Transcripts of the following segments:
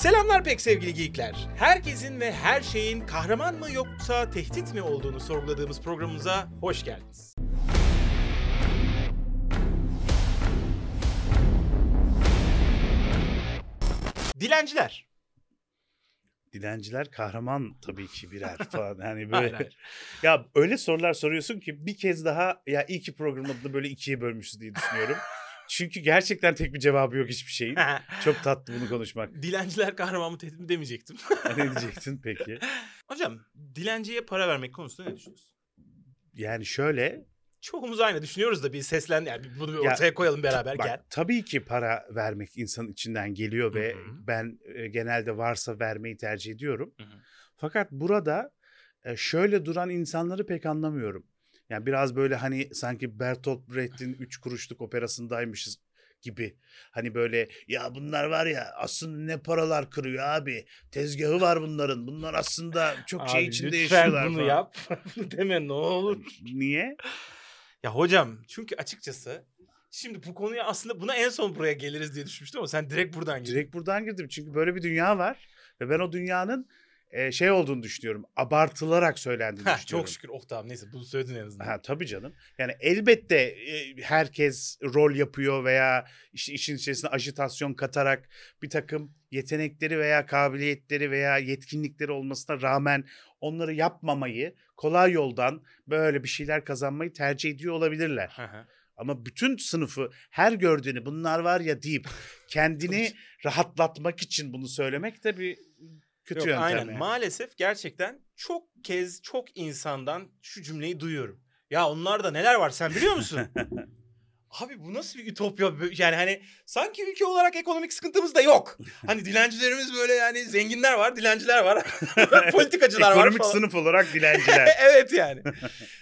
Selamlar pek sevgili geekler. Herkesin ve her şeyin kahraman mı yoksa tehdit mi olduğunu sorguladığımız programımıza hoş geldiniz. Dilenciler. Dilenciler kahraman tabii ki birer falan. Yani Hayır, böyle hayır. ya öyle sorular soruyorsun ki bir kez daha ya iyi ki programın adını böyle ikiye bölmüşüz diye düşünüyorum. Çünkü gerçekten tek bir cevabı yok hiçbir şeyin. Çok tatlı bunu konuşmak. Dilenciler kahraman mı tehdit mi demeyecektim. ne diyecektin peki? Hocam dilenciye para vermek konusunda ne düşünüyorsun? Yani şöyle Çoğumuz aynı düşünüyoruz da bir seslen yani bunu bir Ya, ortaya koyalım beraber bak gel. tabii ki para vermek insanın içinden geliyor ve Hı hı. ben e, genelde varsa vermeyi tercih ediyorum. Hı hı. Fakat burada e, şöyle duran insanları pek anlamıyorum. Yani biraz böyle hani sanki Bertolt Brecht'in Üç Kuruşluk operasındaymışız gibi. Hani böyle ya bunlar var ya aslında ne paralar kırıyor abi. Tezgahı var bunların. Bunlar aslında çok şey Abi içinde lütfen yaşıyorlar bunu falan. yap. Bunu deme ne olur. Niye? Ya hocam çünkü açıkçası şimdi bu konuya aslında buna en son buraya geliriz diye düşünmüştüm ama sen direkt buradan girdin. Direkt buradan girdim. Çünkü böyle bir dünya var. Ve ben o dünyanın e, şey olduğunu düşünüyorum. Abartılarak söylendiğini Heh, düşünüyorum. çok şükür oh tamam neyse bunu söyledin en azından. Ha, tabii canım. Yani elbette e, herkes rol yapıyor veya işte işin içerisine ajitasyon katarak bir takım yetenekleri veya kabiliyetleri veya yetkinlikleri olmasına rağmen onları yapmamayı, kolay yoldan böyle bir şeyler kazanmayı tercih ediyor olabilirler. Hı hı. Ama bütün sınıfı her gördüğünü bunlar var ya deyip kendini rahatlatmak için bunu söylemek de bir kötü Yok, yöntem. aynen yani. maalesef gerçekten çok kez çok insandan şu cümleyi duyuyorum. Ya onlarda neler var sen biliyor musun? Abi bu nasıl bir ütopya? Yani hani sanki ülke olarak ekonomik sıkıntımız da yok. Hani dilencilerimiz böyle yani zenginler var, dilenciler var. politikacılar var Ekonomik sınıf olarak dilenciler. evet yani.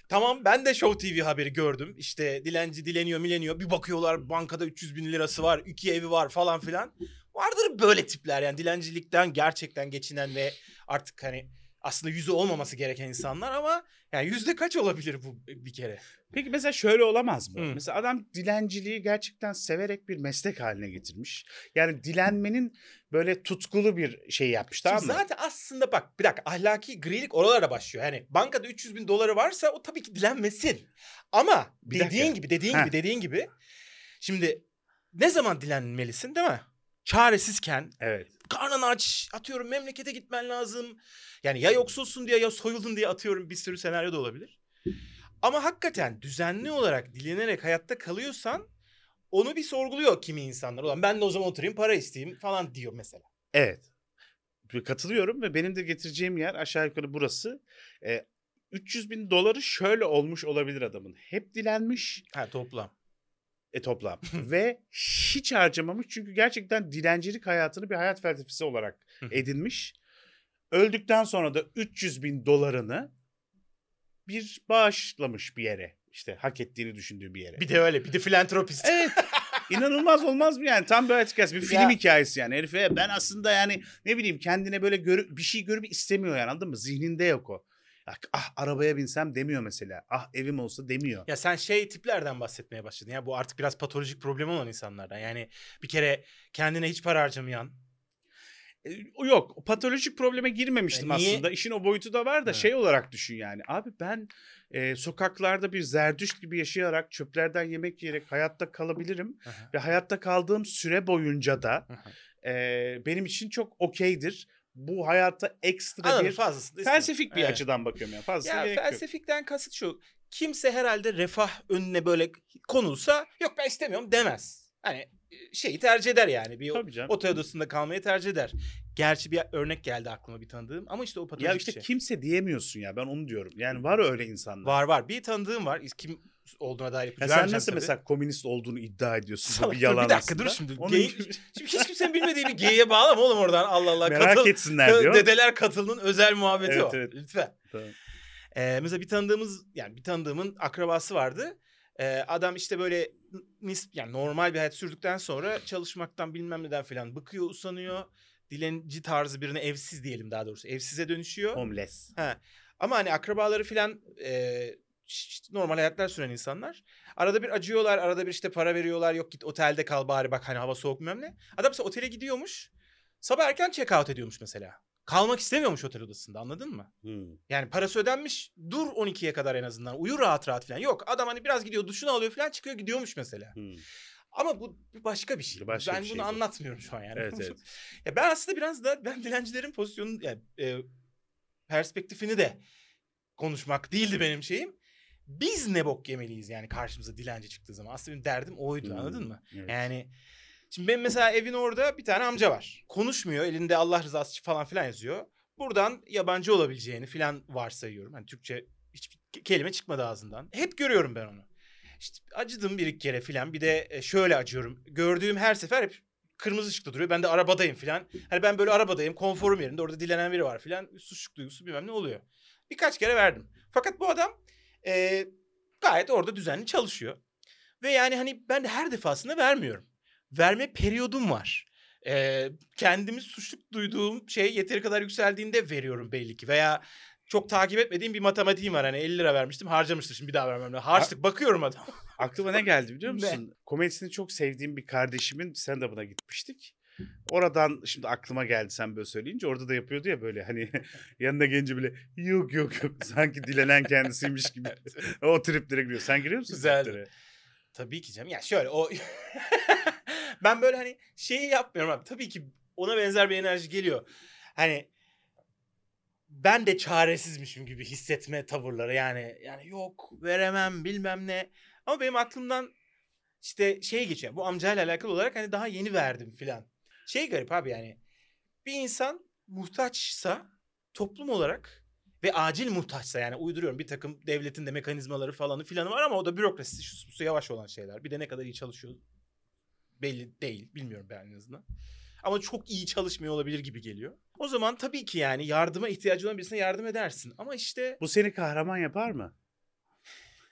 tamam ben de Show TV haberi gördüm. İşte dilenci dileniyor mileniyor. Bir bakıyorlar bankada 300 bin lirası var. iki evi var falan filan. Vardır böyle tipler yani dilencilikten gerçekten geçinen ve artık hani aslında yüzü olmaması gereken insanlar ama yani yüzde kaç olabilir bu bir kere? Peki mesela şöyle olamaz mı? Hı. Mesela adam dilenciliği gerçekten severek bir meslek haline getirmiş. Yani dilenmenin böyle tutkulu bir şey yapmış tamam mı? zaten aslında bak bir dakika ahlaki grilik oralara başlıyor. Yani bankada 300 bin doları varsa o tabii ki dilenmesin. Ama Bir dediğin dakika. gibi dediğin Heh. gibi dediğin gibi şimdi ne zaman dilenmelisin değil mi? Çaresizken Evet. karnın aç atıyorum memlekete gitmen lazım. Yani ya yoksulsun diye ya soyuldun diye atıyorum bir sürü senaryo da olabilir. Ama hakikaten düzenli olarak dilenerek hayatta kalıyorsan onu bir sorguluyor kimi insanlar. Ulan ben de o zaman oturayım para isteyeyim falan diyor mesela. Evet. Katılıyorum ve benim de getireceğim yer aşağı yukarı burası. Ee, 300 bin doları şöyle olmuş olabilir adamın. Hep dilenmiş Ha toplam. E, toplam ve hiç harcamamış çünkü gerçekten dilencilik hayatını bir hayat felsefesi olarak edinmiş. Öldükten sonra da 300 bin dolarını bir bağışlamış bir yere. İşte hak ettiğini düşündüğü bir yere. Bir de öyle bir de filantropist. Evet. İnanılmaz olmaz mı yani? Tam böyle açıkçası bir film Ya- hikayesi yani. Herife ben aslında yani ne bileyim kendine böyle görü- bir şey görüp istemiyor yani anladın mı? Zihninde yok o. Ah arabaya binsem demiyor mesela. Ah evim olsa demiyor. Ya sen şey tiplerden bahsetmeye başladın ya bu artık biraz patolojik problemi olan insanlardan. Yani bir kere kendine hiç para harcamayan. E, yok. Patolojik probleme girmemiştim E, niye? aslında. İşin o boyutu da var da Ha. şey olarak düşün yani. Abi ben e, sokaklarda bir zerdüşt gibi yaşayarak çöplerden yemek yiyerek hayatta kalabilirim. Ve hayatta kaldığım süre boyunca da e, benim için çok okeydir. Bu hayata ekstra Anladım bir fazlasını felsefik bir Evet. açıdan bakıyorum yani. Fazlasına Ya gerek yok. felsefikten kasıt şu. Kimse herhalde refah önüne böyle konulsa yok ben istemiyorum demez. Hani e, şeyi tercih eder yani. Bir otel odasında kalmayı tercih eder. Gerçi bir örnek geldi aklıma bir tanıdığım ama işte o patolojik Ya işte şey. kimse diyemiyorsun ya ben onu diyorum. Yani var öyle insanlar. Var var. Bir tanıdığım var. Kim olduğuna dair ipucu sen nasıl tabii. mesela komünist olduğunu iddia ediyorsun? Bu Salak, bir yalan bir dakika aslında. dur şimdi. Onun Gay- Şimdi hiç kimsenin bilmediği bir geyiğe bağlama oğlum oradan. Allah Allah. Merak Katıl- etsinler diyor. Dedeler katılının özel muhabbeti Evet, o. evet. Lütfen. Tamam. Ee, mesela bir tanıdığımız yani bir tanıdığımın akrabası vardı. Ee, adam işte böyle nis yani normal bir hayat sürdükten sonra çalışmaktan bilmem neden falan bıkıyor, usanıyor. Dilenci tarzı birine evsiz diyelim daha doğrusu. Evsize dönüşüyor. Homeless. Ha. Ama hani akrabaları falan e, normal hayatlar süren insanlar. Arada bir acıyorlar, arada bir işte para veriyorlar. Yok git otelde kal bari bak hani hava soğuk bilmem ne. Adam mesela otele gidiyormuş. sabah erken check out ediyormuş mesela. Kalmak istemiyormuş otel odasında anladın mı? Hmm. Yani parası ödenmiş dur 12'ye kadar en azından uyu rahat rahat falan. Yok adam hani biraz gidiyor duşunu alıyor falan çıkıyor gidiyormuş mesela. Hmm. Ama bu bu başka bir şey. Başka ben bir bunu şey bu. anlatmıyorum şu an yani. Evet, evet. ya ben aslında biraz da ben dilencilerin pozisyonu yani, e, perspektifini de konuşmak değildi benim şeyim. Biz ne bok yemeliyiz yani karşımıza dilenci çıktığı zaman. Aslında benim derdim oydu anladın Hmm. mı? Evet. Yani şimdi benim mesela evin orada bir tane amca var. Konuşmuyor elinde Allah rızası için falan filan yazıyor. Buradan yabancı olabileceğini filan varsayıyorum. Hani Türkçe hiçbir ke- kelime çıkmadı ağzından. Hep görüyorum ben onu. İşte acıdım bir iki kere filan. Bir de e, şöyle acıyorum. Gördüğüm her sefer hep kırmızı ışıkta duruyor. Ben de arabadayım filan. Hani ben böyle arabadayım, konforum yerinde. Orada dilenen biri var filan. Suçluluk duygusu bilmem ne oluyor. Birkaç kere verdim. Fakat bu adam e, gayet orada düzenli çalışıyor. Ve yani hani ben de her defasında vermiyorum. Verme periyodum var. Ee, kendimi suçluluk duyduğum şey yeteri kadar yükseldiğinde veriyorum belli ki. Veya çok takip etmediğim bir matematiğim var. Hani 50 lira vermiştim harcamıştır şimdi bir daha vermem lazım. Harçlık bakıyorum adam. Aklıma ne geldi biliyor Ne? musun? Komedisini çok sevdiğim bir kardeşimin stand-up'ına gitmiştik. Oradan şimdi aklıma geldi sen böyle söyleyince orada da yapıyordu ya böyle hani yanına gelince bile yok yok yok sanki dilenen kendisiymiş gibi o triplere giriyor. Sen giriyor musun Güzeldi. triplere? Tabii ki canım. Ya şöyle o ben böyle hani şeyi yapmıyorum abi. Tabii ki ona benzer bir enerji geliyor. Hani ben de çaresizmişim gibi hissetme tavırları yani yani yok veremem bilmem ne. Ama benim aklımdan işte şey geçiyor. Bu amcayla alakalı olarak hani daha yeni verdim filan. Şey garip abi yani. Bir insan muhtaçsa toplum olarak ve acil muhtaçsa yani uyduruyorum bir takım devletin de mekanizmaları falanı filanı var ama o da bürokrasisi şu yavaş olan şeyler. Bir de ne kadar iyi çalışıyor belli değil bilmiyorum ben en azından. Ama çok iyi çalışmıyor olabilir gibi geliyor. O zaman tabii ki yani yardıma ihtiyacı olan birisine yardım edersin. Ama işte Bu seni kahraman yapar mı?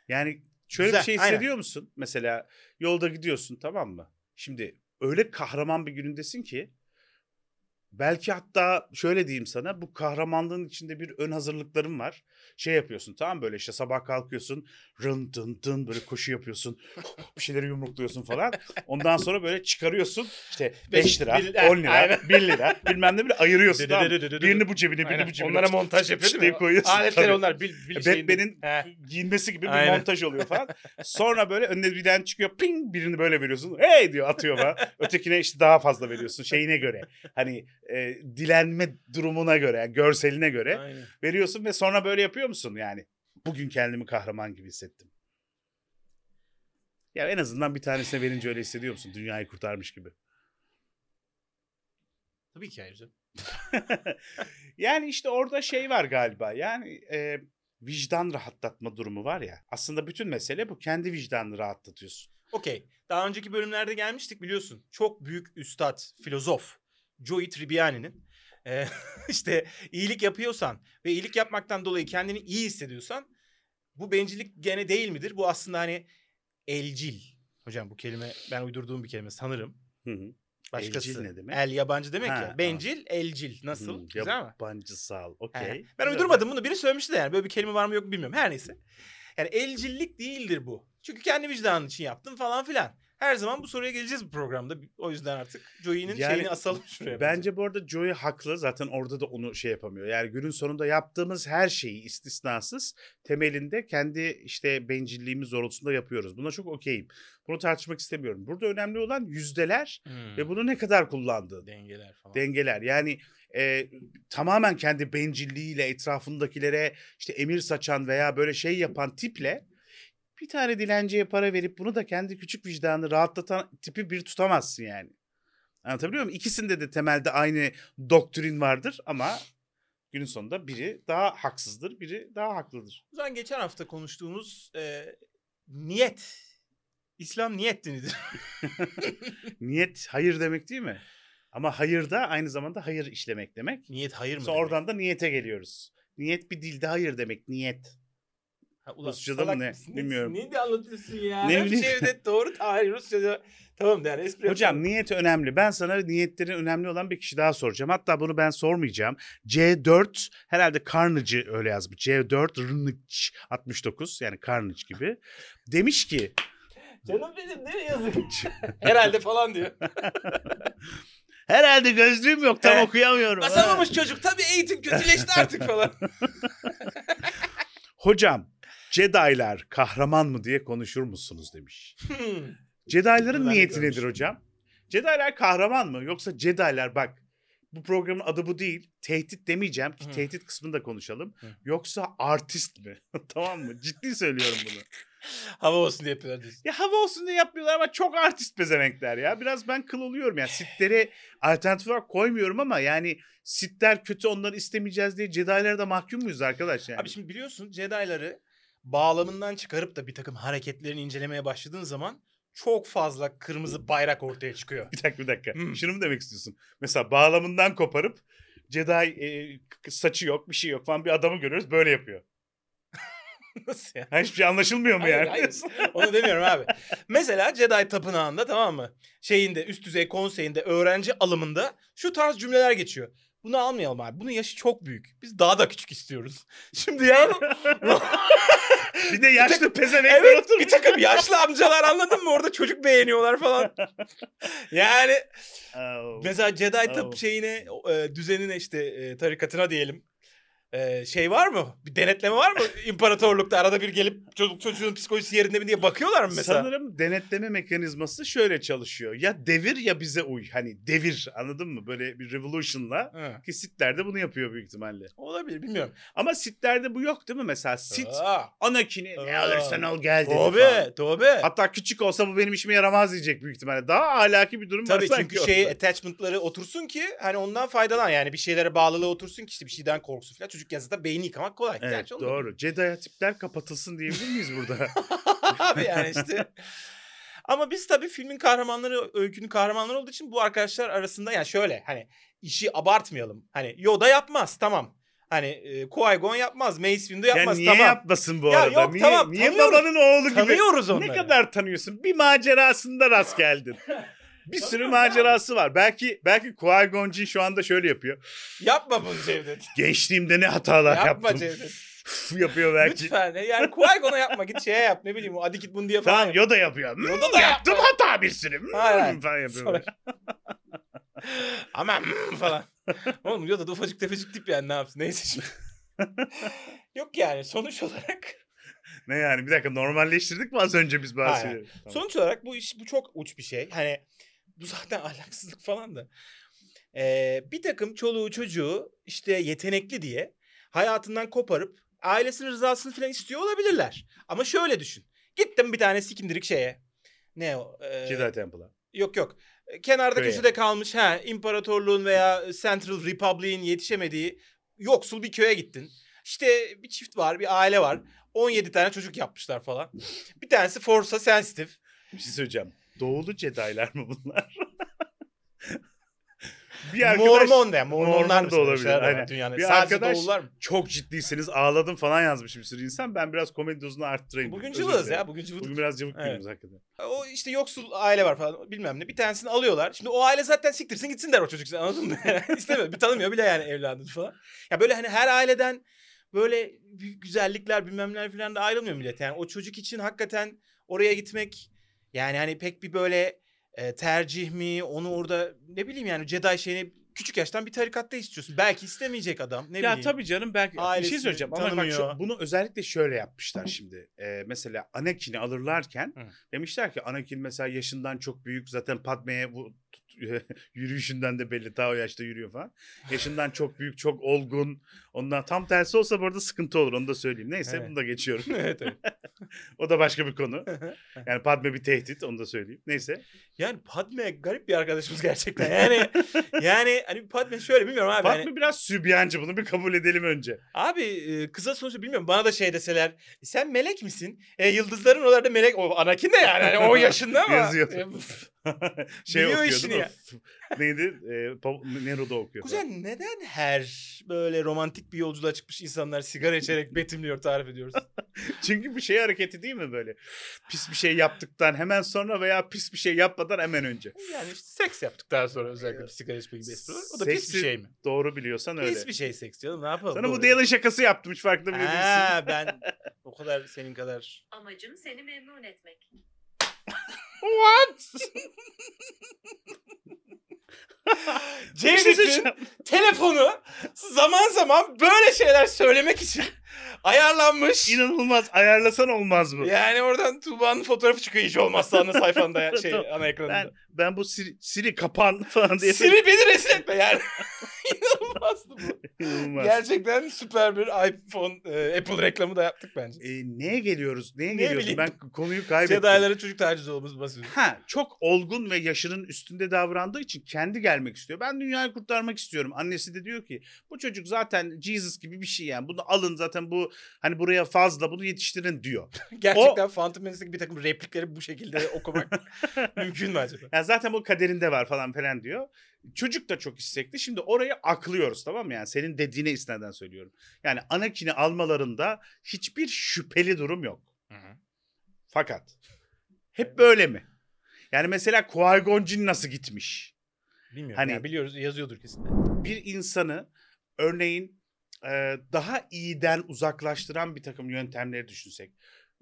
Yani şöyle Güzel, bir şey aynen. hissediyor musun? Mesela yolda gidiyorsun tamam mı? Şimdi öyle kahraman bir günündesin ki belki hatta şöyle diyeyim sana bu kahramanlığın içinde bir ön hazırlıkların var. Şey yapıyorsun tamam böyle işte sabah kalkıyorsun rın dın dın böyle koşu yapıyorsun bir şeyleri yumrukluyorsun falan. Ondan sonra böyle çıkarıyorsun işte 5 lira bir- 10 lira aynen. 1 lira bilmem ne bile ayırıyorsun tamam. Birini bu cebine birini Aynen. bu cebine. Onlara montaj yapıyor değil mi? koyuyorsun. Aletler onlar. Bil, bil Batman'in giyinmesi gibi bir montaj oluyor falan. Sonra böyle önüne bir tane çıkıyor ping birini böyle veriyorsun. Hey diyor atıyor falan. Ötekine işte daha fazla veriyorsun şeyine göre. Hani e, dilenme durumuna göre yani görseline göre Aynen. veriyorsun ve sonra böyle yapıyor musun yani? Bugün kendimi kahraman gibi hissettim. Ya en azından bir tanesine verince öyle hissediyor musun? Dünyayı kurtarmış gibi. Tabii ki canım. yani işte orada şey var galiba. Yani e, vicdan rahatlatma durumu var ya. Aslında bütün mesele bu. Kendi vicdanını rahatlatıyorsun. Okey. Daha önceki bölümlerde gelmiştik biliyorsun. Çok büyük üstad, filozof Joey Tribbiani'nin e, işte iyilik yapıyorsan ve iyilik yapmaktan dolayı kendini iyi hissediyorsan bu bencillik gene değil midir? Bu aslında hani elcil. Hocam bu kelime ben uydurduğum bir kelime sanırım. Hı hı. Başkası. Elcil ne demek? El yabancı demek Ha, ya. Bencil, elcil. Nasıl? Hmm, Güzel mi? Yabancısal. Okey. Ben uydurmadım bunu. Biri söylemişti de yani. Böyle bir kelime var mı yok bilmiyorum. Her neyse. Yani elcillik değildir bu. Çünkü kendi vicdanın için yaptım falan filan. Her zaman bu soruya geleceğiz bu programda. O yüzden artık Joey'nin Yani şeyini asalım şuraya. Bence bu arada Joey haklı. Zaten orada da onu şey yapamıyor. Yani günün sonunda yaptığımız her şeyi istisnasız temelinde kendi işte bencilliğimiz doğrultusunda yapıyoruz. Buna çok okeyim. Bunu tartışmak istemiyorum. Burada önemli olan yüzdeler Hmm. ve bunu ne kadar kullandığın. dengeler falan. dengeler. Yani e, tamamen kendi bencilliğiyle etrafındakilere işte emir saçan veya böyle şey yapan tiple bir tane dilenciye para verip bunu da kendi küçük vicdanını rahatlatan tipi bir tutamazsın yani. Anlatabiliyor muyum? İkisinde de temelde aynı doktrin vardır ama günün sonunda biri daha haksızdır, biri daha haklıdır. O zaman geçen hafta konuştuğumuz e, niyet. İslam niyet dinidir. Niyet hayır demek değil mi? Ama hayır da aynı zamanda hayır işlemek demek. niyet hayır mı? Sonra demek? oradan da niyete geliyoruz. Niyet bir dilde hayır demek, niyet. Ha, ulan Rusça'da mı ne? mısın? Bilmiyorum. Ne de anlatıyorsun ya? Ne bileyim. şeyde doğru tarih Rusça'da. Tamam da yani espri Hocam yapıyorum. niyet önemli. Ben sana niyetlerin önemli olan bir kişi daha soracağım. Hatta bunu ben sormayacağım. C4 herhalde Carnage öyle yazmış. C4 Rnıç 69 yani Carnage gibi. Demiş ki Canım benim ne yazık. Herhalde falan diyor. Herhalde gözlüğüm yok tam Evet. okuyamıyorum. ha. Basamamış çocuk. Tabii eğitim kötüleşti artık falan. Hocam Jedi'lar kahraman mı diye konuşur musunuz demiş. Hmm. Jedi'ların niyeti nedir hocam? Jedi'lar kahraman mı yoksa Jedi'lar bak bu programın adı bu değil. Tehdit demeyeceğim ki Hı. tehdit kısmını da konuşalım. Hı. Yoksa artist mi? tamam mı? Ciddi söylüyorum bunu. Hava olsun diye yapıyorlar diyorsun. Ya hava olsun diye yapmıyorlar ama çok artist pezevenkler ya. Biraz ben kıl oluyorum ya. Sitleri alternatif olarak koymuyorum ama yani sitler kötü onları istemeyeceğiz diye Jedi'lara da mahkum muyuz arkadaş yani? Abi şimdi biliyorsun Jedi'ları bağlamından çıkarıp da bir takım hareketlerini incelemeye başladığın zaman çok fazla kırmızı bayrak ortaya çıkıyor. Bir dakika bir dakika. Hmm. Şunu mu demek istiyorsun? Mesela bağlamından koparıp Jedi e, saçı yok bir şey yok falan bir adamı görüyoruz böyle yapıyor. Nasıl ya? Ha, hiçbir şey anlaşılmıyor mu Hayır, yani? hayır. Onu demiyorum abi. Mesela Jedi Tapınağı'nda tamam mı? Şeyinde üst düzey konseyinde öğrenci alımında şu tarz cümleler geçiyor. Bunu almayalım abi. Bunun yaşı çok büyük. Biz daha da küçük istiyoruz. Şimdi yani bir de yaşlı pezevenkler evet oturmuş. bir takım yaşlı amcalar anladın mı? Orada çocuk beğeniyorlar falan. Yani Oh. mesela Jedi Oh. tap şeyine e, düzenine işte e, tarikatına diyelim. Şey var mı? Bir denetleme var mı? İmparatorlukta arada bir gelip çocuk çocuğun psikolojisi yerinde mi diye bakıyorlar mı mesela? Sanırım denetleme mekanizması şöyle çalışıyor. Ya devir ya bize uy. Hani devir anladın mı? Böyle bir revolution'la. Ha. Ki Sith'ler de bunu yapıyor büyük ihtimalle. Olabilir bilmiyorum. Ama Sith'lerde bu yok değil mi? Mesela Sith Aa, Anakin'i ne Aa. alırsan al gel dedi Tabii falan. tabii. Hatta küçük olsa bu benim işime yaramaz diyecek büyük ihtimalle. Daha ahlaki bir durum Tabii var sanki çünkü orada. şey attachment'ları otursun ki hani ondan faydalan yani bir şeylere bağlılığı otursun ki işte bir şeyden korksun falan. Çocukken zaten beyni yıkamak kolay. Evet Gerçi onu da doğru. Jedi tipler kapatılsın diyebilir miyiz burada? Abi yani işte. Ama biz tabii filmin kahramanları, öykünün kahramanları olduğu için bu arkadaşlar arasında yani şöyle hani işi abartmayalım. Hani Yoda yapmaz tamam. Hani e, Qui-Gon yapmaz, Mace Windu ya yapmaz niye tamam. yapmasın bu Ya arada? yok, niye tamam, niye tanıyoruz. babanın oğlu gibi? Tanıyoruz onları. Ne kadar tanıyorsun? Bir macerasında rast geldin. Bir sürü macerası var. Belki belki Qui-Gon Jinn şu anda şöyle yapıyor. Yapma bunu Cevdet. Gençliğimde ne hatalar Yapma yaptım. Cevdet. yapıyor belki. Lütfen. Yani Qui-Gon'a yapma git şeye yap ne bileyim o hadi git bunu diye falan. Tamam yap. Yoda yapıyor. Hmm, Yoda da yaptım yapma. hata bir sürü. Hmm, Hayır, falan yapıyor. Aman hmm falan. Oğlum Yoda da ufacık tefecik tip yani ne yapsın neyse şimdi. Yok yani sonuç olarak Ne yani bir dakika normalleştirdik mi az önce biz şeyleri? Tamam. Sonuç olarak bu iş bu çok uç bir şey. Hani bu zaten ahlaksızlık falan da. Ee, bir takım çoluğu çocuğu işte yetenekli diye hayatından koparıp ailesinin rızasını falan istiyor olabilirler. Ama şöyle düşün. Gittim bir tane sikindirik şeye. Ne o? Ee, Jedi Temple'a. yok yok. Kenarda Köye. köşede kalmış ha imparatorluğun veya Central Republic'in yetişemediği yoksul bir köye gittin. İşte bir çift var, bir aile var. 17 tane çocuk yapmışlar falan. Bir tanesi Force'a sensitive. Bir şey söyleyeceğim. Doğulu Jedi'lar mı bunlar? bir arkadaş Mormon da. Mormonlar Mormon da olabilir, aynen. Dünyanın. Bir Sadece arkadaş- doğullar mı? çok ciddiyseniz ağladım falan yazmış bir sürü insan. Ben biraz komedi dozunu arttırayım. Bugün cıvız ya. Bugün cıvız. Bugün biraz cıvık Evet. günümüz hakikaten. O işte yoksul aile var falan bilmem ne. Bir tanesini alıyorlar. Şimdi o aile zaten siktirsin gitsin der o çocuk. Anladın mı? İstemiyor. Bir tanımıyor bile yani evladını falan. Ya böyle hani her aileden böyle güzellikler bilmem neler falan da ayrılmıyor millet. Yani o çocuk için hakikaten oraya gitmek yani hani pek bir böyle e, tercih mi onu orada ne bileyim yani Jedi şeyini küçük yaştan bir tarikatta istiyorsun. Belki istemeyecek adam. Ne ya bileyim. tabii canım belki bir Ailesini şey söyleyeceğim ama bak şu, tanımıyor. bunu özellikle şöyle yapmışlar şimdi. Ee, mesela Anakin'i alırlarken Hı. demişler ki Anakin mesela yaşından çok büyük zaten Padme'ye bu yürüyüşünden de belli ta o yaşta yürüyor falan. Yaşından çok büyük, çok olgun. Ondan tam tersi olsa bu arada sıkıntı olur onu da söyleyeyim. Neyse Evet. bunu da geçiyorum. evet, evet. o da başka bir konu. Yani Padme bir tehdit onu da söyleyeyim. Neyse. Yani Padme garip bir arkadaşımız gerçekten. Yani yani hani Padme şöyle bilmiyorum abi. Padme hani- biraz sübyancı bunu bir kabul edelim önce. abi e, kıza sonuçta bilmiyorum bana da şey deseler. sen melek misin? E, yıldızların oralarda melek. O Anakin de yani. hani o yaşında ama. Yazıyor. E, şey Biliyor okuyor işini değil mi? ya. Neydi? Pa- Nero'da okuyor. Kuzen neden her böyle romantik bir yolculuğa çıkmış insanlar sigara içerek betimliyor tarif ediyoruz? Çünkü bu şey hareketi değil mi böyle? Pis bir şey yaptıktan hemen sonra veya pis bir şey yapmadan hemen önce. Yani işte seks yaptıktan sonra özellikle bir sigara içmek gibi espri var. O da pis bir şey mi? Doğru biliyorsan öyle. Pis bir şey seks canım ne yapalım? Sana bu. Dale'ın şakası yaptım hiç farkında bile değilsin. Ben o kadar senin kadar Amacım seni memnun etmek. What? Şey Cevdet'in söyleyeceğim. telefonu zaman zaman böyle şeyler söylemek için ayarlanmış. İnanılmaz. Ayarlasan olmaz mı? Yani oradan Tuğba'nın fotoğrafı çıkıyor hiç olmazsa ana sayfanda ya- şey ana ekranında. Ben, ben bu Siri, Siri kapan falan diye. Siri beni rezil etme yani. İnanılmazdı bu. İnanılmaz. Gerçekten süper bir iPhone, e, Apple reklamı da yaptık bence. E, neye geliyoruz? Neye Ne geliyoruz? bileyim. Ben konuyu kaybettim. Jedi'lara çocuk tacizi olması bahsediyor. Ha çok olgun ve yaşının üstünde davrandığı için kendi gelmek istiyor. Ben dünyayı kurtarmak istiyorum. Annesi de diyor ki bu çocuk zaten Jesus gibi bir şey yani. Bunu alın zaten bu hani buraya fazla bunu yetiştirin diyor. Gerçekten Phantom Menace'deki bir takım replikleri bu şekilde okumak mümkün mü acaba? Yani zaten bu kaderinde var falan filan diyor. Çocuk da çok istekli. Şimdi orayı aklıyoruz tamam mı? Yani senin dediğine istinaden söylüyorum. Yani Anakin'i almalarında hiçbir şüpheli durum yok. Fakat hep böyle mi? Yani mesela Qui-Gon nasıl gitmiş? Bilmiyorum. Hani- yani biliyoruz yazıyordur kesin. bir insanı örneğin daha iyiden uzaklaştıran bir takım yöntemleri düşünsek.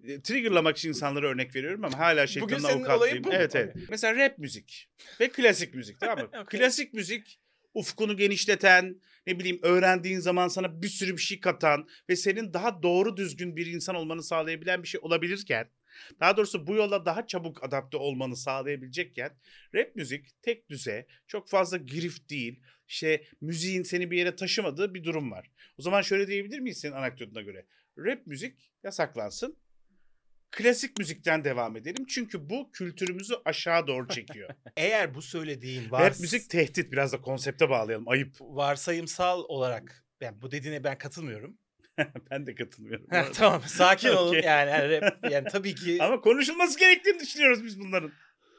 E, Triggerlamak için insanlara örnek veriyorum ama hala şeytanın avukatlıyım. Evet evet. Mesela rap müzik ve klasik müzik tamam mı? Okey. Klasik müzik ufkunu genişleten, ne bileyim öğrendiğin zaman sana bir sürü bir şey katan ve senin daha doğru düzgün bir insan olmanı sağlayabilen bir şey olabilirken daha doğrusu bu yola daha çabuk adapte olmanı sağlayabilecekken rap müzik tek düze, çok fazla girift değil, işte müziğin seni bir yere taşımadığı bir durum var. O zaman şöyle diyebilir miyiz senin anekdotuna göre? Rap müzik yasaklansın. Klasik müzikten devam edelim. Çünkü bu kültürümüzü aşağı doğru çekiyor. Eğer bu söylediğin vars- Rap müzik tehdit. Biraz da konsepte bağlayalım. Ayıp. varsayımsal olarak yani bu dediğine ben katılmıyorum. ben de katılmıyorum. tamam sakin olun Okey. yani, yani rap yani tabii ki Ama konuşulması gerektiğini düşünüyoruz biz bunların.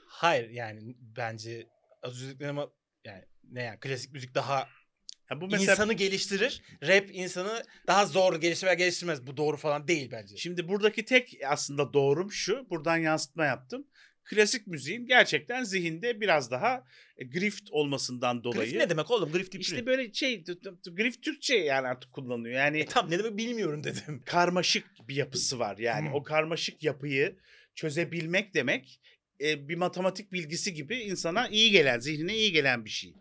hayır yani bence az önce ama yani ne yani klasik müzik daha Ha, bu mesela insanı geliştirir. Rap insanı daha zor geliştirir veya geliştirmez. Bu doğru falan değil bence. Şimdi buradaki tek aslında doğrum şu. Buradan yansıtma yaptım. Klasik müziğin gerçekten zihinde biraz daha e, grift olmasından dolayı. Grift ne demek oğlum? Grift tipi. İşte böyle şey grift Türkçe yani artık kullanılıyor. Yani E, tam ne demek bilmiyorum dedim. karmaşık bir yapısı var. Yani Hmm. o karmaşık yapıyı çözebilmek demek e, bir matematik bilgisi gibi insana iyi gelen, zihnine iyi gelen bir şey.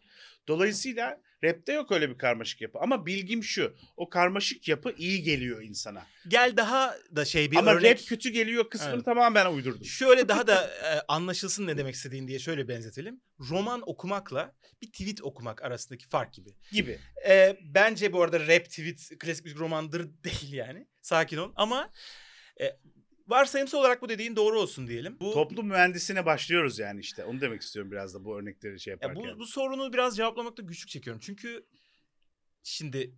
Dolayısıyla rapte yok öyle bir karmaşık yapı. Ama bilgim şu. O karmaşık yapı iyi geliyor insana. Gel daha da şey bir Ama örnek. rap kötü geliyor kısmını Evet. tamamen uydurdum. Şöyle daha da e, anlaşılsın ne demek istediğin diye şöyle benzetelim. Roman okumakla bir tweet okumak arasındaki fark gibi. Gibi. E, bence bu arada rap, tweet, klasik müzik romandır değil yani. Sakin ol. Ama e, varsayımsal olarak bu dediğin doğru olsun diyelim. Bu, Toplum mühendisine başlıyoruz yani işte. Onu demek istiyorum biraz da bu örnekleri şey ya yaparken. bu, bu sorunu biraz cevaplamakta güçlük çekiyorum. Çünkü şimdi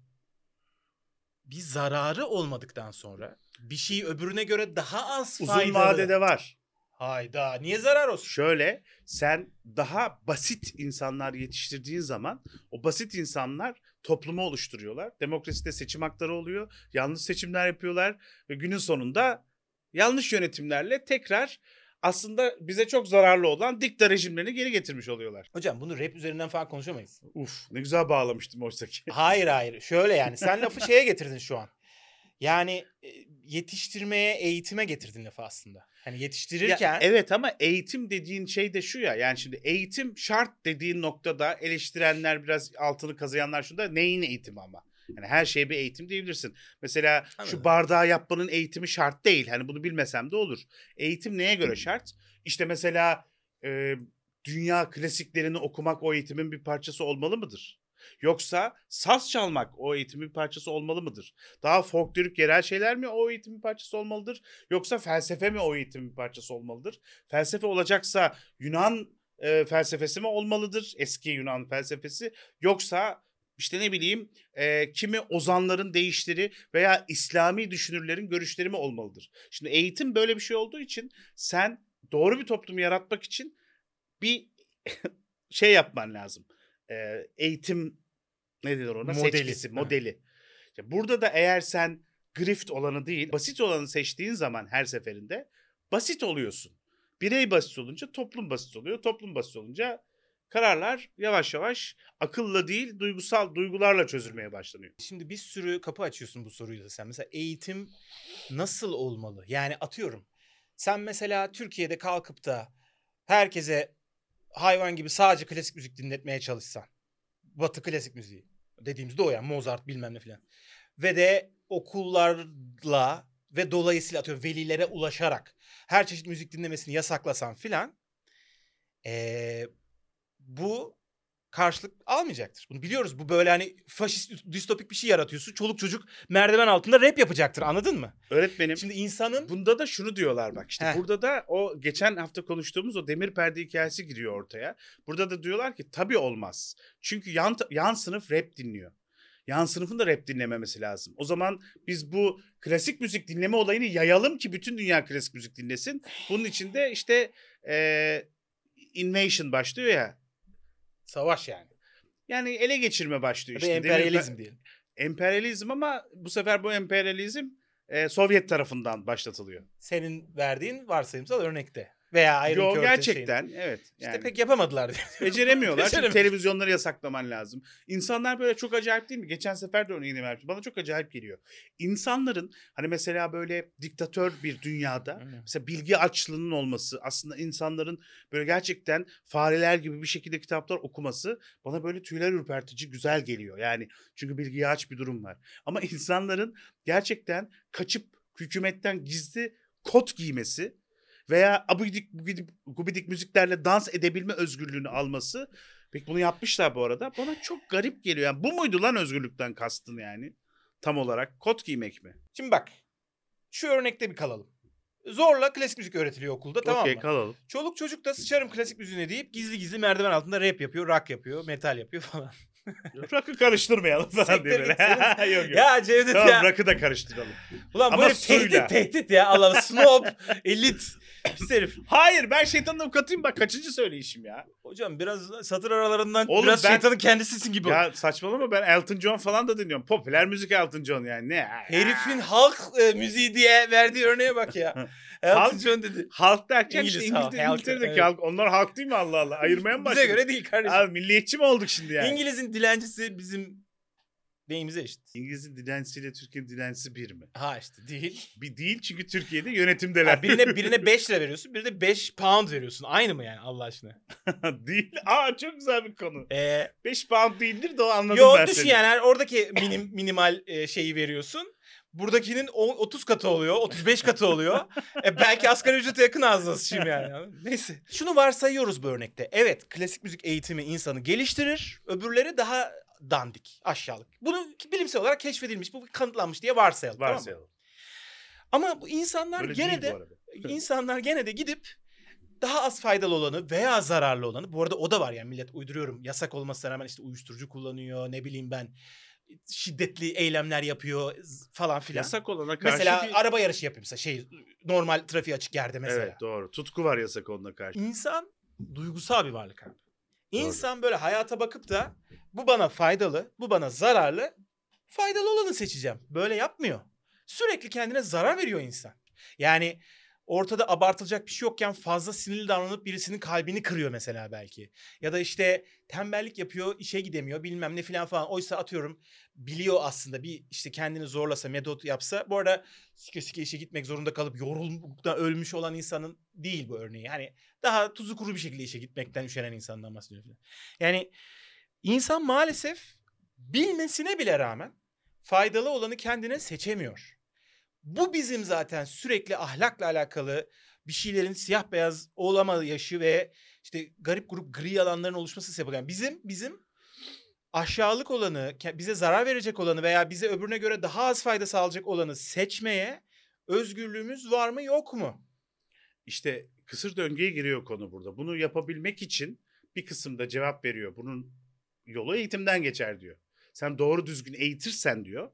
bir zararı olmadıktan sonra bir şeyi öbürüne göre daha az Uzun faydalı. vadede var. Hayda niye zarar olsun? Şöyle sen daha basit insanlar yetiştirdiğin zaman o basit insanlar toplumu oluşturuyorlar. Demokraside seçim hakları oluyor. Yanlış seçimler yapıyorlar ve günün sonunda yanlış yönetimlerle tekrar aslında bize çok zararlı olan dikta rejimlerini geri getirmiş oluyorlar. Hocam bunu rap üzerinden falan konuşamayız. Uf ne güzel bağlamıştım oysa ki. Hayır hayır. Şöyle yani sen lafı şeye getirdin şu an. Yani e, yetiştirmeye, eğitime getirdin lafı aslında. Hani Ya, yetiştirirken evet ama eğitim dediğin şey de şu ya. Yani şimdi eğitim şart dediğin noktada eleştirenler biraz altını kazıyanlar şunda neyin eğitimi ama? Yani her şeye bir eğitim diyebilirsin. Mesela Anladım. şu bardağı yapmanın eğitimi şart değil. Hani bunu bilmesem de olur. Eğitim neye göre şart? İşte mesela e, dünya klasiklerini okumak o eğitimin bir parçası olmalı mıdır? Yoksa saz çalmak o eğitimin bir parçası olmalı mıdır? Daha folklorik yerel şeyler mi o eğitimin parçası olmalıdır? Yoksa felsefe mi o eğitimin bir parçası olmalıdır? Felsefe olacaksa Yunan e, felsefesi mi olmalıdır? Eski Yunan felsefesi. Yoksa işte ne bileyim e, kimi ozanların değişleri veya İslami düşünürlerin görüşleri mi olmalıdır? Şimdi eğitim böyle bir şey olduğu için sen doğru bir toplum yaratmak için bir şey yapman lazım. E, eğitim ne denir ona? Modeli. Seçkisi, modeli. İşte burada da eğer sen grift olanı değil, basit olanı seçtiğin zaman her seferinde basit oluyorsun. Birey basit olunca toplum basit oluyor. Toplum basit olunca kararlar yavaş yavaş akılla değil duygusal duygularla çözülmeye başlanıyor. şimdi bir sürü kapı açıyorsun bu soruyu da sen. Mesela eğitim nasıl olmalı? Yani atıyorum. Sen mesela Türkiye'de kalkıp da herkese hayvan gibi sadece klasik müzik dinletmeye çalışsan. Batı klasik müziği. Dediğimizde o yani Mozart bilmem ne filan. Ve de okullarla ve dolayısıyla atıyorum velilere ulaşarak her çeşit müzik dinlemesini yasaklasan filan ee, bu karşılık almayacaktır. Bunu biliyoruz. Bu böyle hani faşist distopik bir şey yaratıyorsun. Çoluk çocuk merdiven altında rap yapacaktır. Anladın mı? Öğretmenim Şimdi insanın Bunda da şunu diyorlar bak işte Heh. burada da o geçen hafta konuştuğumuz o demir perde hikayesi giriyor ortaya. Burada da diyorlar ki tabii olmaz. Çünkü yan, yan sınıf rap dinliyor. Yan sınıfın da rap dinlememesi lazım. O zaman biz bu klasik müzik dinleme olayını yayalım ki bütün dünya klasik müzik dinlesin. Bunun için de işte eee invasion başlıyor ya. Savaş yani. Yani ele geçirme başlıyor işte. Emperyalizm diyelim. Emperyalizm ama bu sefer bu emperyalizm eee, Sovyet tarafından başlatılıyor. Senin verdiğin varsayımsal örnekte. Veya Iron Yo Curtain gerçekten evet. şeyin. İşte Yani. pek yapamadılar. Beceremiyorlar çünkü televizyonları yasaklaman lazım. İnsanlar böyle çok acayip değil mi? Geçen sefer de örneğini vermiştim. Bana çok acayip geliyor. İnsanların hani mesela böyle diktatör bir dünyada mesela bilgi açlığının olması aslında insanların böyle gerçekten fareler gibi bir şekilde kitaplar okuması bana böyle tüyler ürpertici güzel geliyor. Yani çünkü bilgiye aç bir durum var. Ama insanların gerçekten kaçıp hükümetten gizli kot giymesi veya abidik gubidik, gubidik müziklerle dans edebilme özgürlüğünü alması. Peki bunu yapmışlar bu arada. Bana çok garip geliyor. Yani bu muydu lan özgürlükten kastın yani? Tam olarak kot giymek mi? Şimdi bak. Şu örnekte bir kalalım. Zorla klasik müzik öğretiliyor okulda tamam Okey mı? kalalım. Çoluk çocuk da sıçarım klasik müziğine deyip gizli gizli merdiven altında rap yapıyor, rock yapıyor, metal yapıyor falan. Rock'ı karıştırmayalım falan Siktir diye böyle. yok yok. ya Cevdet Tamam ya. rock'ı da karıştıralım. Ulan Ama bu herif tehdit suyla. tehdit ya. Allah Allah. Snob, elit. Pis herif. Hayır ben şeytanın avukatıyım bak kaçıncı söyleyişim ya. Hocam biraz satır aralarından Oğlum biraz ben- şeytanın kendisisin gibi. Ya saçmalama ben Elton John falan da dinliyorum. Popüler müzik Elton John yani ne? Herifin halk e, müziği diye verdiği örneğe bak ya. Halk- John dedi. Halk derken İngiliz işte İngiltere, halk, İngiltere'deki evet. halk. Onlar halk değil mi Allah Allah? Ayırmaya mı Bize başladık? göre değil kardeşim. Abi milliyetçi mi olduk şimdi yani? İngiliz'in dilencisi bizim neyimize eşit. İngiliz'in dilencisiyle Türkiye'nin dilencisi bir mi? Ha işte değil. Bir değil çünkü Türkiye'de yönetimdeler. Ha, birine birine 5 lira veriyorsun, birine 5 pound veriyorsun. Aynı mı yani Allah aşkına? değil. Aa çok güzel bir konu. Ee, 5 pound değildir de o anladım yo ben düşün seni. yani oradaki minim, minimal e, şeyi veriyorsun. Buradakinin o- 30 katı oluyor, 35 katı oluyor. E, belki asgari ücrete yakın ağzına sıçayım yani. Neyse. Şunu varsayıyoruz bu örnekte. Evet, klasik müzik eğitimi insanı geliştirir. Öbürleri daha dandik, aşağılık. Bunu bilimsel olarak keşfedilmiş, bu kanıtlanmış diye varsayalım. tamam mı? Varsayalım. Ama bu insanlar Öyle gene de insanlar gene de gidip daha az faydalı olanı veya zararlı olanı bu arada o da var yani millet uyduruyorum yasak olmasına rağmen işte uyuşturucu kullanıyor ne bileyim ben şiddetli eylemler yapıyor falan filan. Yasak olana karşı Mesela bir... araba yarışı yapıyor mesela şey normal trafiğe açık yerde mesela. Evet doğru. Tutku var yasak olana karşı. İnsan duygusal bir varlık abi. İnsan böyle hayata bakıp da bu bana faydalı, bu bana zararlı, faydalı olanı seçeceğim. Böyle yapmıyor. Sürekli kendine zarar veriyor insan. Yani ortada abartılacak bir şey yokken fazla sinirli davranıp birisinin kalbini kırıyor mesela belki. Ya da işte tembellik yapıyor, işe gidemiyor bilmem ne filan falan. Oysa atıyorum biliyor aslında bir işte kendini zorlasa, metot yapsa. Bu arada sike sike işe gitmek zorunda kalıp yorulmaktan ölmüş olan insanın değil bu örneği. Yani daha tuzu kuru bir şekilde işe gitmekten üşenen insandan bahsediyorum. falan. Yani insan maalesef bilmesine bile rağmen faydalı olanı kendine seçemiyor. Bu bizim zaten sürekli ahlakla alakalı bir şeylerin siyah beyaz olama yaşı ve işte garip grup gri alanların oluşması sebep. Yani bizim bizim aşağılık olanı, bize zarar verecek olanı veya bize öbürüne göre daha az fayda sağlayacak olanı seçmeye özgürlüğümüz var mı yok mu? İşte kısır döngüye giriyor konu burada. Bunu yapabilmek için bir kısımda cevap veriyor. Bunun yolu eğitimden geçer diyor. Sen doğru düzgün eğitirsen diyor.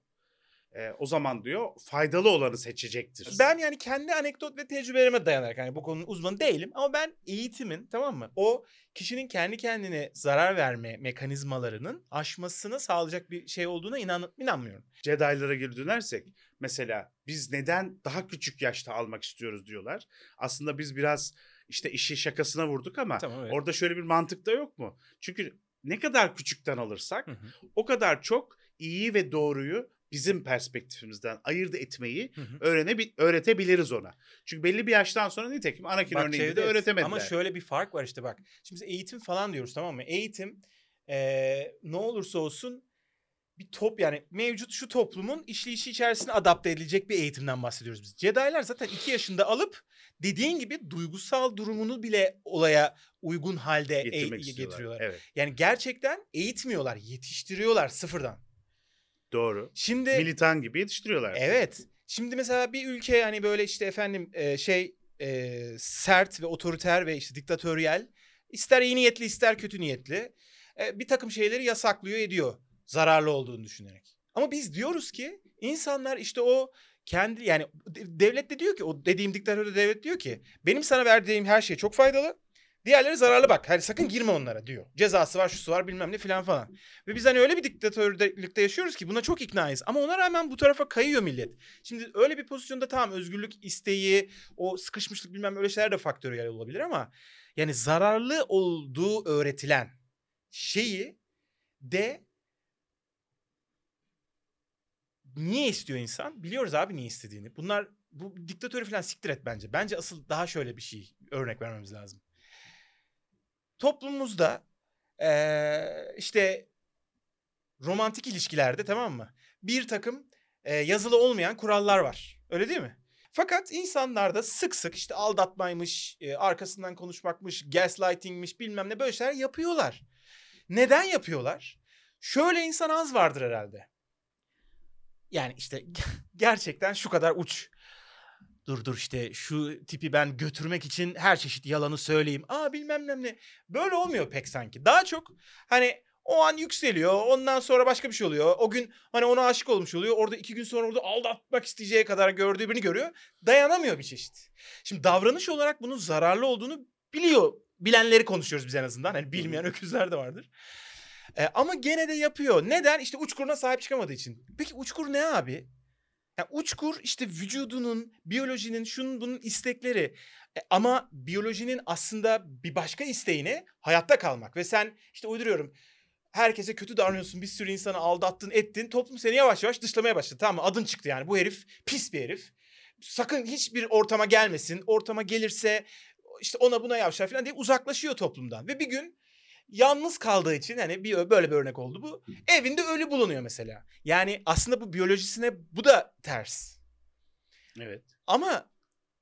E, o zaman diyor faydalı olanı seçecektir. Ben yani kendi anekdot ve tecrübelerime dayanarak hani bu konunun uzmanı değilim ama ben eğitimin tamam mı? O kişinin kendi kendine zarar verme mekanizmalarının aşmasını sağlayacak bir şey olduğuna inan inanmıyorum. Jedi'lara geri dönersek mesela biz neden daha küçük yaşta almak istiyoruz diyorlar. Aslında biz biraz işte işi şakasına vurduk ama Tamam evet. orada şöyle bir mantık da yok mu? Çünkü ne kadar küçükten alırsak Hı hı. o kadar çok iyi ve doğruyu bizim perspektifimizden ayırt etmeyi Hı hı. öğrenebil öğretebiliriz ona. Çünkü belli bir yaştan sonra nitekim Anakin Bak örneğinde de öğretemediler. Ama şöyle bir fark var işte bak. Şimdi biz eğitim falan diyoruz tamam mı? Eğitim eee, ne olursa olsun bir top yani mevcut şu toplumun işleyişi içerisine adapte edilecek bir eğitimden bahsediyoruz biz. Jedi'lar zaten iki yaşında alıp dediğin gibi duygusal durumunu bile olaya uygun halde e- getiriyorlar. Evet, Yani gerçekten eğitmiyorlar, yetiştiriyorlar sıfırdan. Doğru. Şimdi Militan gibi yetiştiriyorlar. Evet. Şimdi mesela bir ülke hani böyle işte efendim e, şey e, sert ve otoriter ve işte diktatöryel ister iyi niyetli ister kötü niyetli e, bir takım şeyleri yasaklıyor ediyor zararlı olduğunu düşünerek. Ama biz diyoruz ki insanlar işte o kendi yani de- devlet de diyor ki o dediğim diktatör devlet diyor ki benim sana verdiğim her şey çok faydalı. Diğerleri zararlı bak. Hani sakın girme onlara diyor. Cezası var, şusu var, bilmem ne filan falan. Ve biz hani öyle bir diktatörlükte yaşıyoruz ki buna çok iknayız. Ama ona rağmen bu tarafa kayıyor millet. Şimdi öyle bir pozisyonda tamam özgürlük isteği, o sıkışmışlık bilmem öyle şeyler de faktöriyel olabilir ama yani zararlı olduğu öğretilen şeyi de niye istiyor insan? Biliyoruz abi niye istediğini. Bunlar bu diktatörü falan siktir et bence. Bence asıl daha şöyle bir şey örnek vermemiz lazım. Toplumumuzda eee, işte romantik ilişkilerde tamam mı? Bir takım eee, yazılı olmayan kurallar var. Öyle değil mi? Fakat insanlarda sık sık işte aldatmaymış, e, arkasından konuşmakmış, gaslightingmiş bilmem ne böyle şeyler yapıyorlar. Neden yapıyorlar? Şöyle insan az vardır herhalde. Yani işte gerçekten şu kadar uç. Dur dur işte şu tipi ben götürmek için her çeşit yalanı söyleyeyim. Aa bilmem ne ne. Böyle olmuyor pek sanki. Daha çok hani o an yükseliyor. Ondan sonra başka bir şey oluyor. O gün hani ona aşık olmuş oluyor. Orada iki gün sonra orada aldatmak isteyeceği kadar gördüğü birini görüyor. Dayanamıyor bir çeşit. Şimdi davranış olarak bunun zararlı olduğunu biliyor. Bilenleri konuşuyoruz biz en azından. Hani bilmeyen öküzler de vardır. E, ama gene de yapıyor. Neden? İşte uçkuruna sahip çıkamadığı için. Peki uçkur ne abi? Ya uçkur işte vücudunun, biyolojinin, şunun bunun istekleri. E, ama biyolojinin aslında bir başka isteğine hayatta kalmak. Ve sen işte uyduruyorum herkese kötü davranıyorsun. Bir sürü insanı aldattın, ettin. Toplum seni yavaş yavaş dışlamaya başladı. Tamam mı? Adın çıktı yani. Bu herif pis bir herif. Sakın hiçbir ortama gelmesin. Ortama gelirse işte ona buna yavşar falan diye uzaklaşıyor toplumdan. Ve bir gün yalnız kaldığı için hani bir böyle bir örnek oldu bu. Evinde ölü bulunuyor mesela. Yani aslında bu biyolojisine bu da ters. Evet. Ama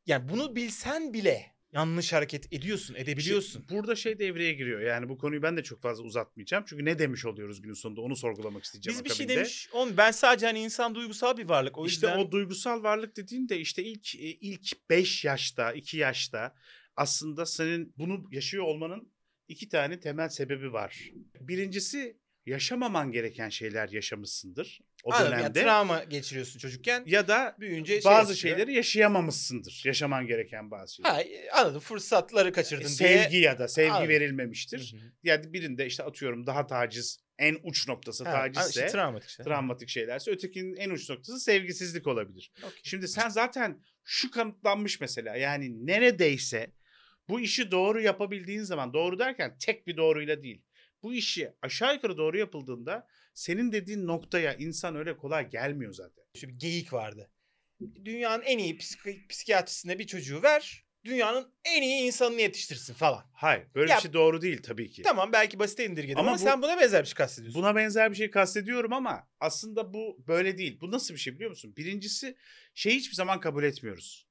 yani bunu bilsen bile yanlış hareket ediyorsun, edebiliyorsun. Şimdi burada şey devreye giriyor. Yani bu konuyu ben de çok fazla uzatmayacağım. Çünkü ne demiş oluyoruz günün sonunda onu sorgulamak isteyeceğim. Biz bir şey demiş. Oğlum ben sadece hani insan duygusal bir varlık. O işte yüzden o duygusal varlık dediğin de işte ilk e, ilk 5 yaşta, 2 yaşta aslında senin bunu yaşıyor olmanın iki tane temel sebebi var. Birincisi yaşamaman gereken şeyler yaşamışsındır o Anladım, yani dönemde. travma geçiriyorsun çocukken. ya da büyüyünce şey bazı yapıyor. şeyleri yaşayamamışsındır. Yaşaman gereken bazı şeyler. Ha, anladım. Fırsatları kaçırdın sevgi diye. ya da sevgi Anladım. verilmemiştir. Hı hı. Yani birinde işte atıyorum daha taciz en uç noktası Ha, tacizse, işte travmatik işte. travmatik şeylerse ötekinin en uç noktası sevgisizlik olabilir. Okey. Şimdi sen zaten şu kanıtlanmış mesela yani neredeyse bu işi doğru yapabildiğin zaman doğru derken tek bir doğruyla değil. Bu işi aşağı yukarı doğru yapıldığında senin dediğin noktaya insan öyle kolay gelmiyor zaten. Şu bir geyik vardı. Dünyanın en iyi psiki- psikiyatrisine bir çocuğu ver. Dünyanın en iyi insanını yetiştirsin falan. Hayır böyle Ya- bir şey doğru değil tabii ki. Tamam belki basite indirgedim ama, Ama bu- sen buna benzer bir şey kastediyorsun. Buna benzer bir şey kastediyorum ama aslında bu böyle değil. Bu nasıl bir şey biliyor musun? Birincisi şey hiçbir zaman kabul etmiyoruz.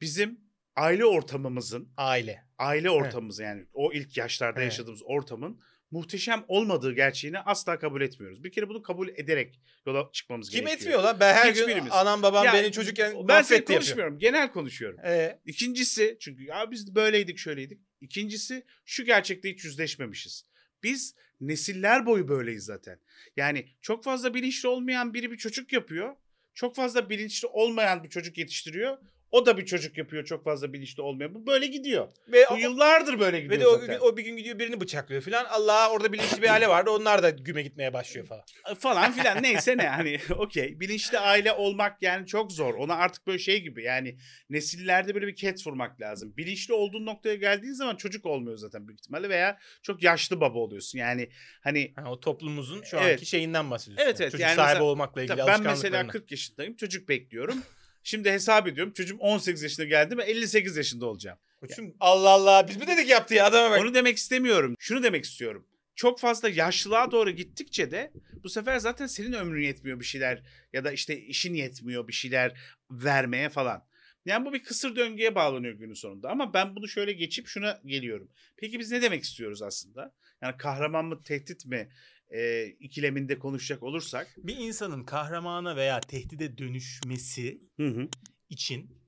Bizim aile ortamımızın, Aile. aile ortamımız yani o ilk yaşlarda Evet. yaşadığımız ortamın muhteşem olmadığı gerçeğini asla kabul etmiyoruz. Bir kere bunu kabul ederek yola çıkmamız Kim gerekiyor. etmiyor lan? Ben her gün Hiçbirimiz. anam babam Ya, beni çocukken Ben seni mahvetti yapıyor. konuşmuyorum. Genel konuşuyorum. Ee, İkincisi çünkü ya biz böyleydik şöyleydik. İkincisi şu gerçekle hiç yüzleşmemişiz. Biz nesiller boyu böyleyiz zaten. Yani çok fazla bilinçli olmayan biri bir çocuk yapıyor. Çok fazla bilinçli olmayan bir çocuk yetiştiriyor. O da bir çocuk yapıyor çok fazla bilinçli olmuyor. Bu böyle gidiyor. Ve Bu o, yıllardır böyle gidiyor ve de o, zaten. o bir gün gidiyor birini bıçaklıyor falan. Allah orada bilinçli bir aile vardı. Onlar da güme gitmeye başlıyor falan. falan filan neyse ne hani okey bilinçli aile olmak yani çok zor. Ona artık böyle şey gibi yani nesillerde böyle bir ket vurmak lazım. Bilinçli olduğun noktaya geldiğin zaman çocuk olmuyor zaten büyük ihtimalle veya çok yaşlı baba oluyorsun. Yani hani Ha, o toplumumuzun şu Evet. anki şeyinden bahsediyorsun. Evet, evet. Çocuk Yani sahibi mesela- olmakla ilgili tabii ben mesela alışkanlıklarından. 40 yaşındayım çocuk bekliyorum. Şimdi hesap ediyorum çocuğum 18 yaşına geldi mi 58 yaşında olacağım. Koçum, Allah Allah biz mi dedik yaptı ya adama bak. Onu demek istemiyorum. Şunu demek istiyorum. Çok fazla yaşlılığa doğru gittikçe de bu sefer zaten senin ömrün yetmiyor bir şeyler ya da işte işin yetmiyor bir şeyler vermeye falan. Yani bu bir kısır döngüye bağlanıyor günün sonunda. Ama ben bunu şöyle geçip şuna geliyorum. Peki biz ne demek istiyoruz aslında? Yani kahraman mı tehdit mi e, ikileminde konuşacak olursak. Bir insanın kahramana veya tehdide dönüşmesi Hı hı. için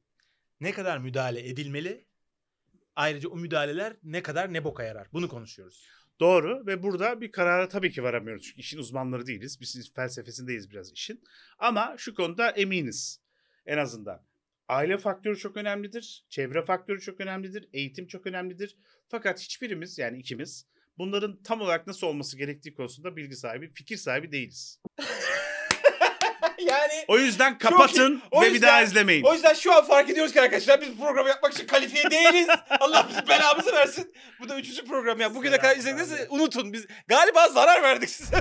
ne kadar müdahale edilmeli? Ayrıca o müdahaleler ne kadar ne boka yarar? Bunu konuşuyoruz. Doğru ve burada bir karara tabii ki varamıyoruz. Çünkü işin uzmanları değiliz. Biz felsefesindeyiz biraz işin. Ama şu konuda eminiz en azından. Aile faktörü çok önemlidir. Çevre faktörü çok önemlidir. Eğitim çok önemlidir. Fakat hiçbirimiz yani ikimiz bunların tam olarak nasıl olması gerektiği konusunda bilgi sahibi, fikir sahibi değiliz. yani O yüzden kapatın iyi. O ve bir yüzden- daha izlemeyin. o yüzden şu an fark ediyoruz ki arkadaşlar biz bu programı yapmak için kalifiye değiliz. Allah bizim belamızı versin. Bu da üçüncü program ya. Bugüne kadar Selam, izlediğiniz selam. unutun. Biz galiba zarar verdik size.